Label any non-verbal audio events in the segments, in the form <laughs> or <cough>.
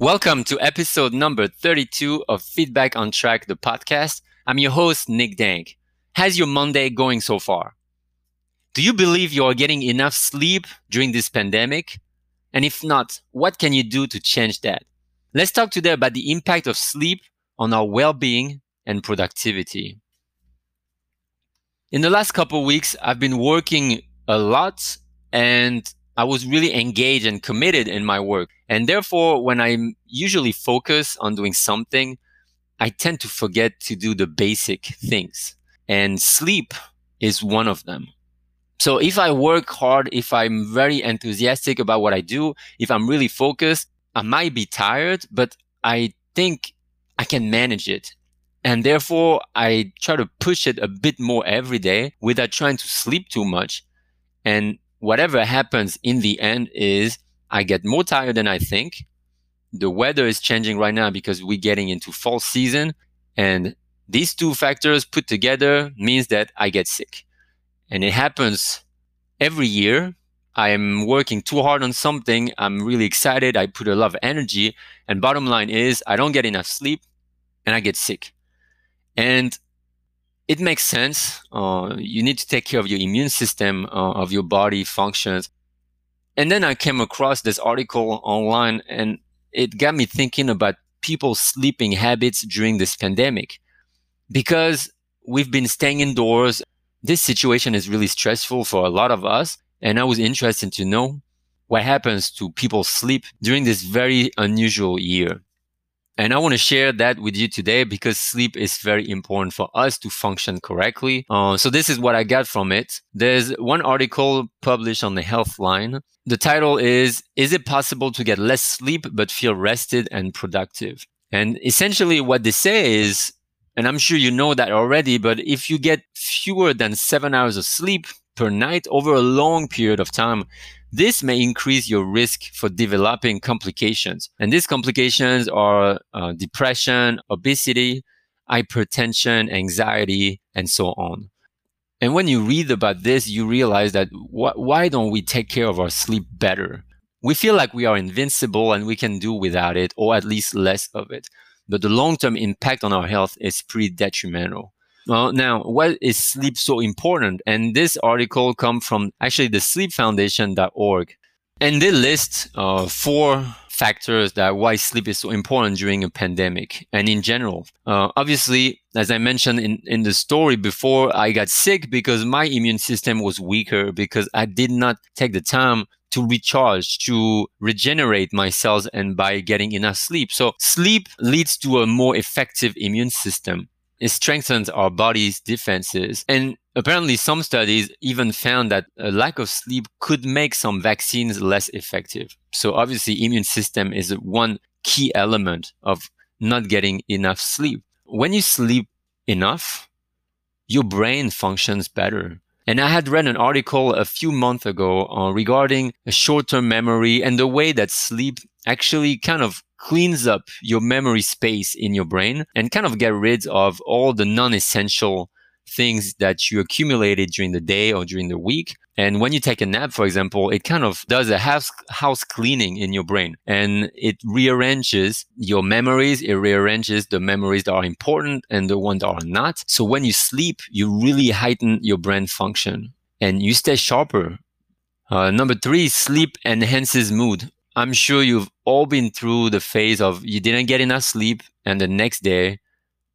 Welcome to episode number 32 of Feedback on Track, the podcast. I'm your host, Nick Dank. How's your Monday going so far? Do you believe you are getting enough sleep during this pandemic? And if not, what can you do to change that? Let's talk today about the impact of sleep on our well-being and productivity. In the last couple weeks, I've been working a lot and I was really engaged and committed in my work. And therefore, when I usually focus on doing something, I tend to forget to do the basic things. And sleep is one of them. So if I work hard, if I'm very enthusiastic about what I do, if I'm really focused, I might be tired, but I think I can manage it. And therefore, I try to push it a bit more every day without trying to sleep too much. And whatever happens in the end is I get more tired than I think. The weather is changing right now because we're getting into fall season. And these two factors put together means that I get sick. And it happens every year. I'm working too hard on something. I'm really excited. I put a lot of energy. And bottom line is I don't get enough sleep and I get sick. And it makes sense. Uh, you need to take care of your immune system, uh, of your body functions. And then I came across this article online and it got me thinking about people's sleeping habits during this pandemic. Because we've been staying indoors, this situation is really stressful for a lot of us. And I was interested to know what happens to people's sleep during this very unusual year. And I want to share that with you today because sleep is very important for us to function correctly. Uh, so this is what I got from it. There's one article published on the Healthline. The title is, Is it possible to get less sleep but feel rested and productive? And essentially what they say is, and I'm sure you know that already, but if you get fewer than seven hours of sleep per night over a long period of time, this may increase your risk for developing complications. And these complications are uh, depression, obesity, hypertension, anxiety, and so on. And when you read about this, you realize that wh- why don't we take care of our sleep better? We feel like we are invincible and we can do without it, or at least less of it. But the long term impact on our health is pretty detrimental. Well, now, why is sleep so important? And this article comes from actually the sleepfoundation.org. And they list uh, four factors that why sleep is so important during a pandemic and in general. Uh, obviously, as I mentioned in, in the story before, I got sick because my immune system was weaker because I did not take the time to recharge, to regenerate my cells and by getting enough sleep. So sleep leads to a more effective immune system it strengthens our body's defenses. And apparently, some studies even found that a lack of sleep could make some vaccines less effective. So, obviously, immune system is one key element of not getting enough sleep. When you sleep enough, your brain functions better. And I had read an article a few months ago uh, regarding short-term memory and the way that sleep actually kind of cleans up your memory space in your brain and kind of get rid of all the non-essential things that you accumulated during the day or during the week. And when you take a nap, for example, it kind of does a house, house cleaning in your brain and it rearranges your memories. It rearranges the memories that are important and the ones that are not. So when you sleep, you really heighten your brain function and you stay sharper. Uh, number three, sleep enhances mood. I'm sure you've all been through the phase of you didn't get enough sleep and the next day,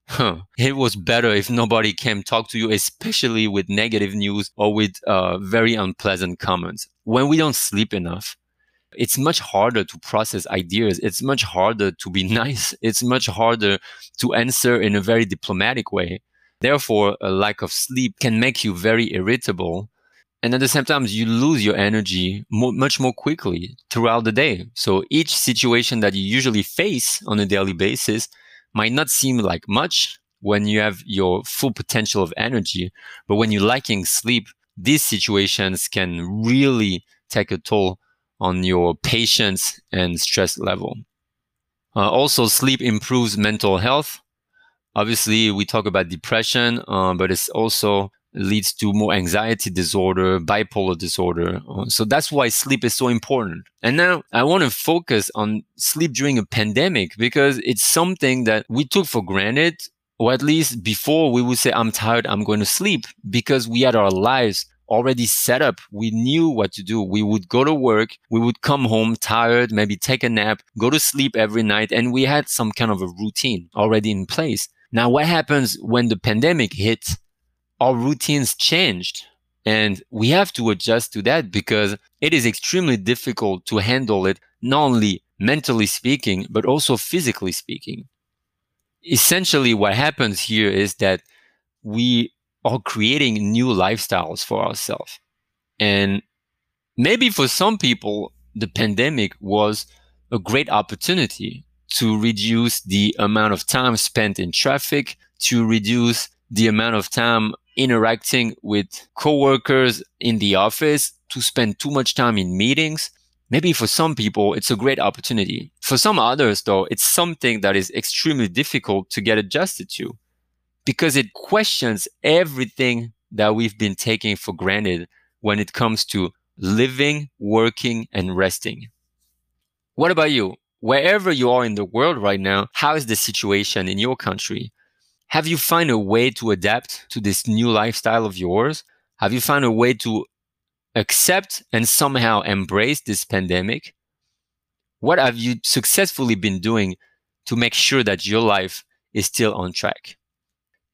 huh, it was better if nobody came talk to you, especially with negative news or with uh, very unpleasant comments. When we don't sleep enough, it's much harder to process ideas. It's much harder to be <laughs> nice. It's much harder to answer in a very diplomatic way. Therefore, a lack of sleep can make you very irritable and at the same time you lose your energy much more quickly throughout the day so each situation that you usually face on a daily basis might not seem like much when you have your full potential of energy but when you're lacking sleep these situations can really take a toll on your patience and stress level. Uh, also sleep improves mental health. Obviously we talk about depression uh, but it's also leads to more anxiety disorder, bipolar disorder. So that's why sleep is so important. And now I want to focus on sleep during a pandemic because it's something that we took for granted, or at least before we would say, I'm tired, I'm going to sleep because we had our lives already set up. We knew what to do. We would go to work. We would come home tired, maybe take a nap, go to sleep every night. And we had some kind of a routine already in place. Now, what happens when the pandemic hit? Our routines changed and we have to adjust to that because it is extremely difficult to handle it, not only mentally speaking, but also physically speaking. Essentially, what happens here is that we are creating new lifestyles for ourselves. And maybe for some people, the pandemic was a great opportunity to reduce the amount of time spent in traffic, to reduce the amount of time interacting with coworkers in the office, to spend too much time in meetings. Maybe for some people, it's a great opportunity. For some others, though, it's something that is extremely difficult to get adjusted to because it questions everything that we've been taking for granted when it comes to living, working, and resting. What about you? Wherever you are in the world right now, how is the situation in your country? Have you found a way to adapt to this new lifestyle of yours? Have you found a way to accept and somehow embrace this pandemic? What have you successfully been doing to make sure that your life is still on track?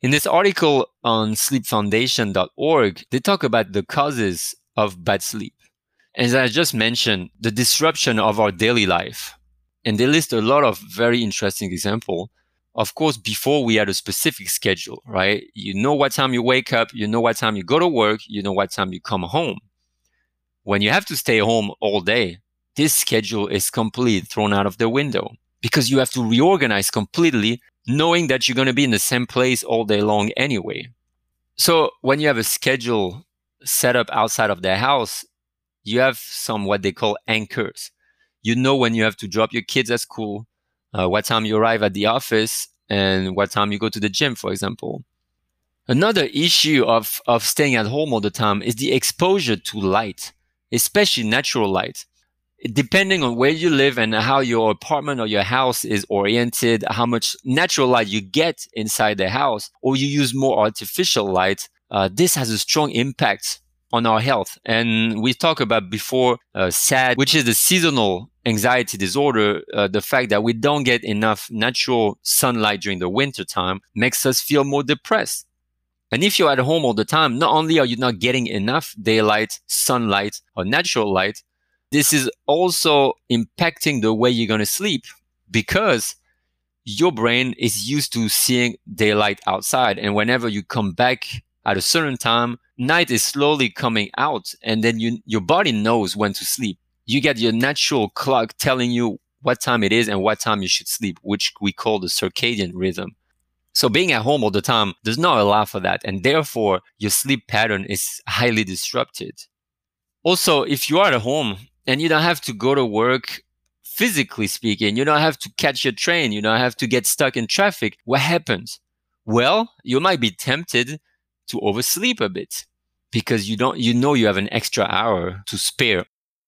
In this article on sleepfoundation.org, they talk about the causes of bad sleep. As I just mentioned, the disruption of our daily life. And they list a lot of very interesting examples. Of course, before we had a specific schedule, right? You know what time you wake up, you know what time you go to work, you know what time you come home. When you have to stay home all day, this schedule is completely thrown out of the window because you have to reorganize completely knowing that you're going to be in the same place all day long anyway. So when you have a schedule set up outside of the house, you have some what they call anchors. You know when you have to drop your kids at school, uh, what time you arrive at the office, and what time you go to the gym, for example. Another issue of, of staying at home all the time is the exposure to light, especially natural light depending on where you live and how your apartment or your house is oriented, how much natural light you get inside the house, or you use more artificial light, uh, this has a strong impact on our health. And we talked about before uh, SAD, which is the seasonal anxiety disorder. Uh, the fact that we don't get enough natural sunlight during the winter time makes us feel more depressed. And if you're at home all the time, not only are you not getting enough daylight, sunlight, or natural light, this is also impacting the way you're going to sleep because your brain is used to seeing daylight outside. And whenever you come back at a certain time, night is slowly coming out. And then you, your body knows when to sleep. You get your natural clock telling you what time it is and what time you should sleep, which we call the circadian rhythm. So being at home all the time does not allow for that. And therefore, your sleep pattern is highly disrupted. Also, if you are at home and you don't have to go to work physically speaking. You don't have to catch your train. You don't have to get stuck in traffic. What happens? Well, you might be tempted to oversleep a bit because you don't, you know, you have an extra hour to spare.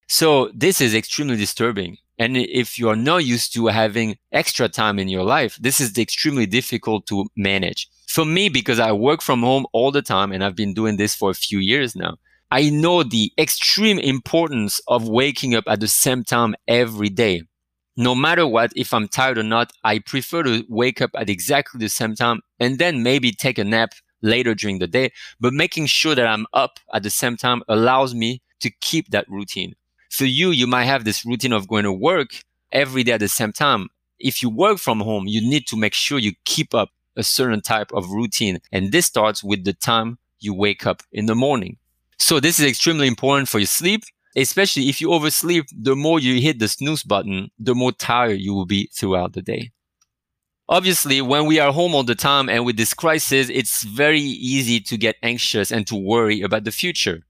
So this is extremely disturbing. And if you are not used to having extra time in your life, this is extremely difficult to manage. For me, because I work from home all the time and I've been doing this for a few years now, I know the extreme importance of waking up at the same time every day. No matter what, if I'm tired or not, I prefer to wake up at exactly the same time and then maybe take a nap later during the day. But making sure that I'm up at the same time allows me to keep that routine. For you, you might have this routine of going to work every day at the same time. If you work from home, you need to make sure you keep up a certain type of routine. And this starts with the time you wake up in the morning. So this is extremely important for your sleep, especially if you oversleep, the more you hit the snooze button, the more tired you will be throughout the day. Obviously, when we are home all the time and with this crisis, it's very easy to get anxious and to worry about the future.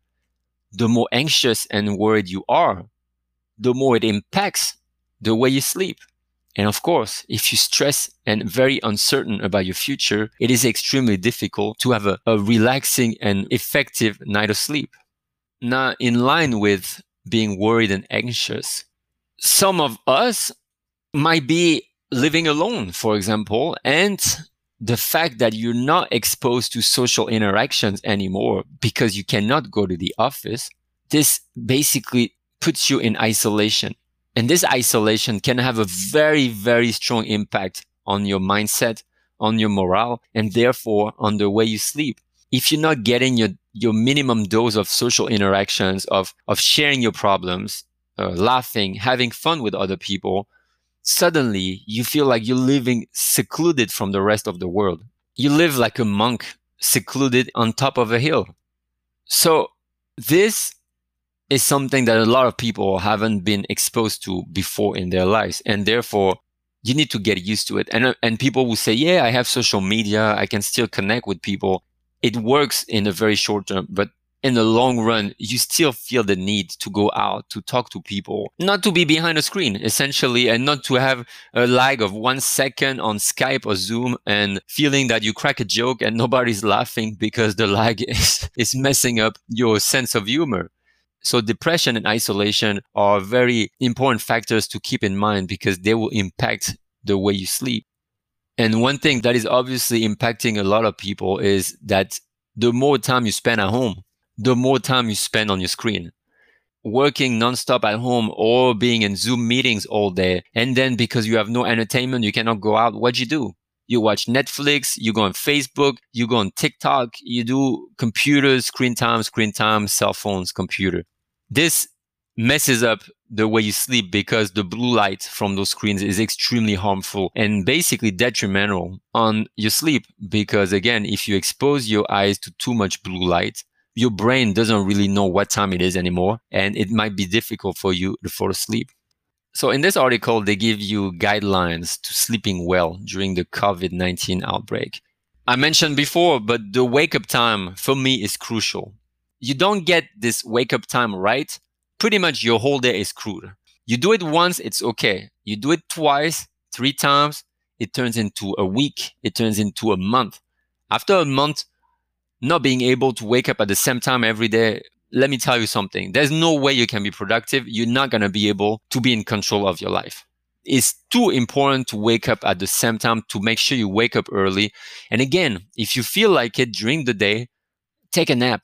The more anxious and worried you are, the more it impacts the way you sleep. And of course, if you stress and very uncertain about your future, it is extremely difficult to have a, a relaxing and effective night of sleep. Now, in line with being worried and anxious, some of us might be living alone, for example, and the fact that you're not exposed to social interactions anymore because you cannot go to the office, this basically puts you in isolation. And this isolation can have a very, very strong impact on your mindset, on your morale, and therefore on the way you sleep. If you're not getting your, your minimum dose of social interactions, of, of sharing your problems, uh, laughing, having fun with other people, suddenly you feel like you're living secluded from the rest of the world. You live like a monk secluded on top of a hill. So this is something that a lot of people haven't been exposed to before in their lives. And therefore you need to get used to it. And, uh, and people will say, yeah, I have social media. I can still connect with people. It works in a very short term, but in the long run, you still feel the need to go out to talk to people, not to be behind a screen, essentially, and not to have a lag of one second on Skype or Zoom and feeling that you crack a joke and <laughs> nobody's laughing because the lag <laughs> is, is messing up your sense of humor. So depression and isolation are very important factors to keep in mind because they will impact the way you sleep. And one thing that is obviously impacting a lot of people is that the more time you spend at home, the more time you spend on your screen. Working nonstop at home or being in Zoom meetings all day. And then because you have no entertainment, you cannot go out. What do you do? You watch Netflix, you go on Facebook, you go on TikTok, you do computers, screen time, screen time, cell phones, computer. This messes up the way you sleep because the blue light from those screens is extremely harmful and basically detrimental on your sleep. Because again, if you expose your eyes to too much blue light, your brain doesn't really know what time it is anymore, and it might be difficult for you to fall asleep. So, in this article, they give you guidelines to sleeping well during the COVID 19 outbreak. I mentioned before, but the wake up time for me is crucial. You don't get this wake up time right, pretty much your whole day is screwed. You do it once, it's okay. You do it twice, three times, it turns into a week, it turns into a month. After a month, not being able to wake up at the same time every day, let me tell you something. There's no way you can be productive. You're not going to be able to be in control of your life. It's too important to wake up at the same time to make sure you wake up early. And again, if you feel like it during the day, take a nap,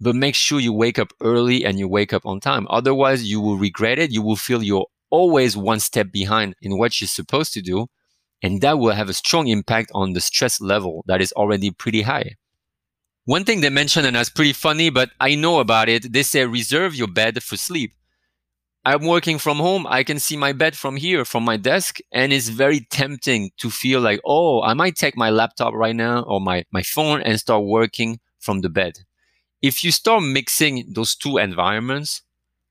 but make sure you wake up early and you wake up on time. Otherwise, you will regret it. You will feel you're always one step behind in what you're supposed to do. And that will have a strong impact on the stress level that is already pretty high. One thing they mentioned, and that's pretty funny, but I know about it. They say reserve your bed for sleep. I'm working from home. I can see my bed from here, from my desk, and it's very tempting to feel like, oh, I might take my laptop right now or my, my phone and start working from the bed. If you start mixing those two environments,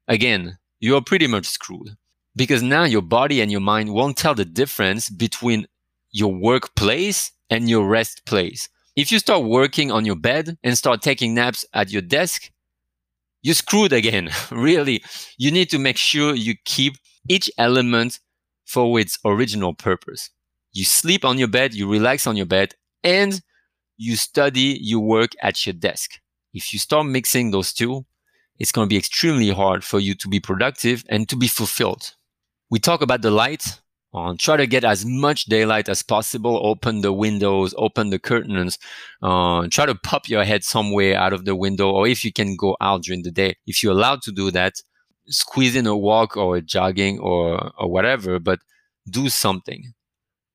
again, you're pretty much screwed because now your body and your mind won't tell the difference between your workplace and your rest place. If you start working on your bed and start taking naps at your desk, you're screwed again. <laughs> really, you need to make sure you keep each element for its original purpose. You sleep on your bed, you relax on your bed, and you study, you work at your desk. If you start mixing those two, it's going to be extremely hard for you to be productive and to be fulfilled. We talk about the light uh, try to get as much daylight as possible. Open the windows, open the curtains. Uh, try to pop your head somewhere out of the window, or if you can go out during the day, if you're allowed to do that, squeeze in a walk or a jogging or or whatever. But do something.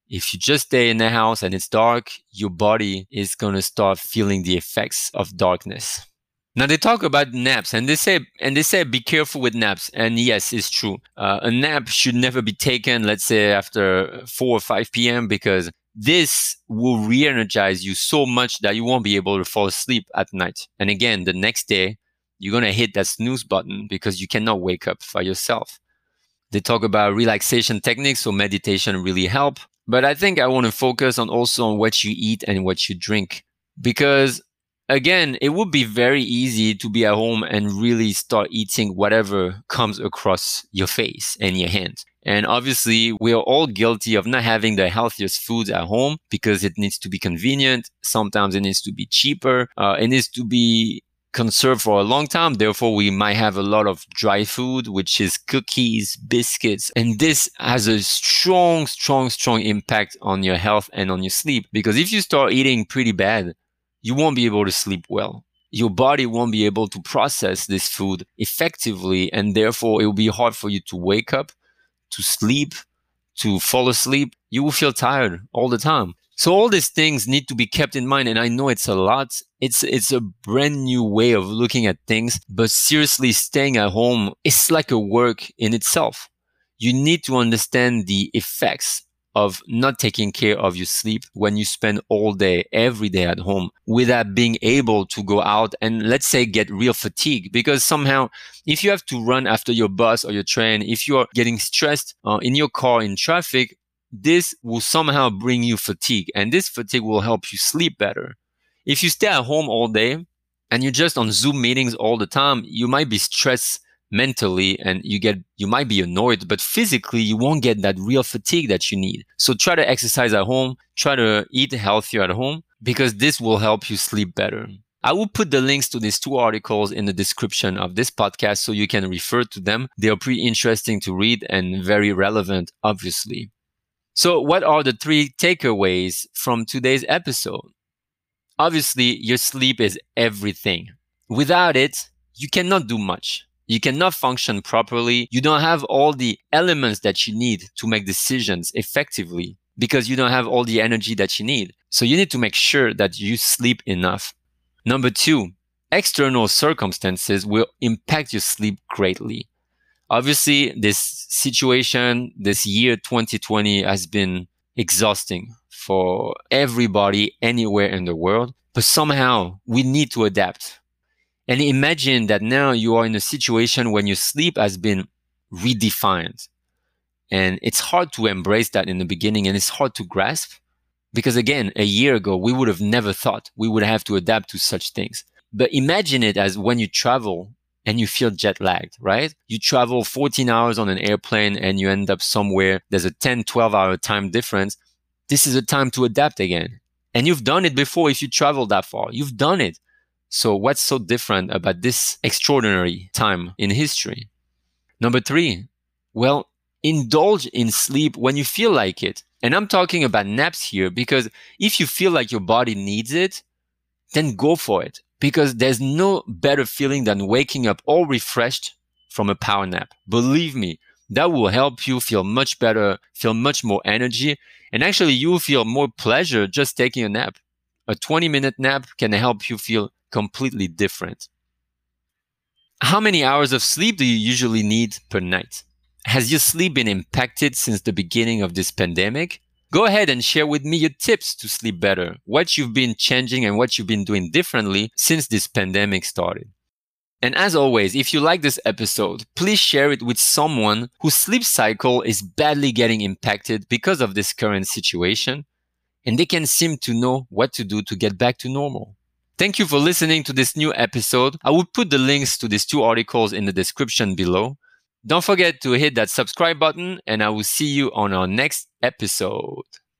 If you just stay in the house and it's dark, your body is gonna start feeling the effects of darkness. Now they talk about naps and they say and they say be careful with naps. And yes, it's true. Uh, a nap should never be taken, let's say after 4 or 5 p.m. because this will re-energize you so much that you won't be able to fall asleep at night. And again, the next day you're gonna hit that snooze button because you cannot wake up by yourself. They talk about relaxation techniques, so meditation really help. But I think I want to focus on also on what you eat and what you drink because again, it would be very easy to be at home and really start eating whatever comes across your face and your hand. And obviously, we are all guilty of not having the healthiest foods at home because it needs to be convenient. Sometimes it needs to be cheaper. Uh, it needs to be conserved for a long time. Therefore, we might have a lot of dry food, which is cookies, biscuits. And this has a strong, strong, strong impact on your health and on your sleep. Because if you start eating pretty bad, you won't be able to sleep well. Your body won't be able to process this food effectively. And therefore, it will be hard for you to wake up, to sleep, to fall asleep. You will feel tired all the time. So all these things need to be kept in mind. And I know it's a lot. It's, it's a brand new way of looking at things, but seriously staying at home is like a work in itself. You need to understand the effects of not taking care of your sleep when you spend all day, every day at home without being able to go out and let's say get real fatigue. Because somehow, if you have to run after your bus or your train, if you are getting stressed uh, in your car in traffic, this will somehow bring you fatigue and this fatigue will help you sleep better. If you stay at home all day and you're just on Zoom meetings all the time, you might be stressed mentally and you get you might be annoyed but physically you won't get that real fatigue that you need so try to exercise at home try to eat healthier at home because this will help you sleep better I will put the links to these two articles in the description of this podcast so you can refer to them. They are pretty interesting to read and very relevant, obviously. So, what are the three takeaways from today's episode? Obviously, your sleep is everything. Without it, you cannot do much. You cannot function properly. You don't have all the elements that you need to make decisions effectively because you don't have all the energy that you need. So you need to make sure that you sleep enough. Number two, external circumstances will impact your sleep greatly obviously this situation this year 2020 has been exhausting for everybody anywhere in the world but somehow we need to adapt and imagine that now you are in a situation when your sleep has been redefined and it's hard to embrace that in the beginning and it's hard to grasp because again a year ago we would have never thought we would have to adapt to such things but imagine it as when you travel and you feel jet lagged, right? You travel 14 hours on an airplane and you end up somewhere. There's a 10, 12 hour time difference. This is a time to adapt again. And you've done it before if you travel that far. You've done it. So what's so different about this extraordinary time in history? Number three, well, indulge in sleep when you feel like it. And I'm talking about naps here because if you feel like your body needs it, then go for it because there's no better feeling than waking up all refreshed from a power nap. Believe me, that will help you feel much better, feel much more energy, and actually you will feel more pleasure just taking a nap. A 20 minute nap can help you feel completely different. How many hours of sleep do you usually need per night? Has your sleep been impacted since the beginning of this pandemic? Go ahead and share with me your tips to sleep better, what you've been changing and what you've been doing differently since this pandemic started. And as always, if you like this episode, please share it with someone whose sleep cycle is badly getting impacted because of this current situation, and they can seem to know what to do to get back to normal. Thank you for listening to this new episode. I will put the links to these two articles in the description below. Don't forget to hit that subscribe button, and I will see you on our next episode.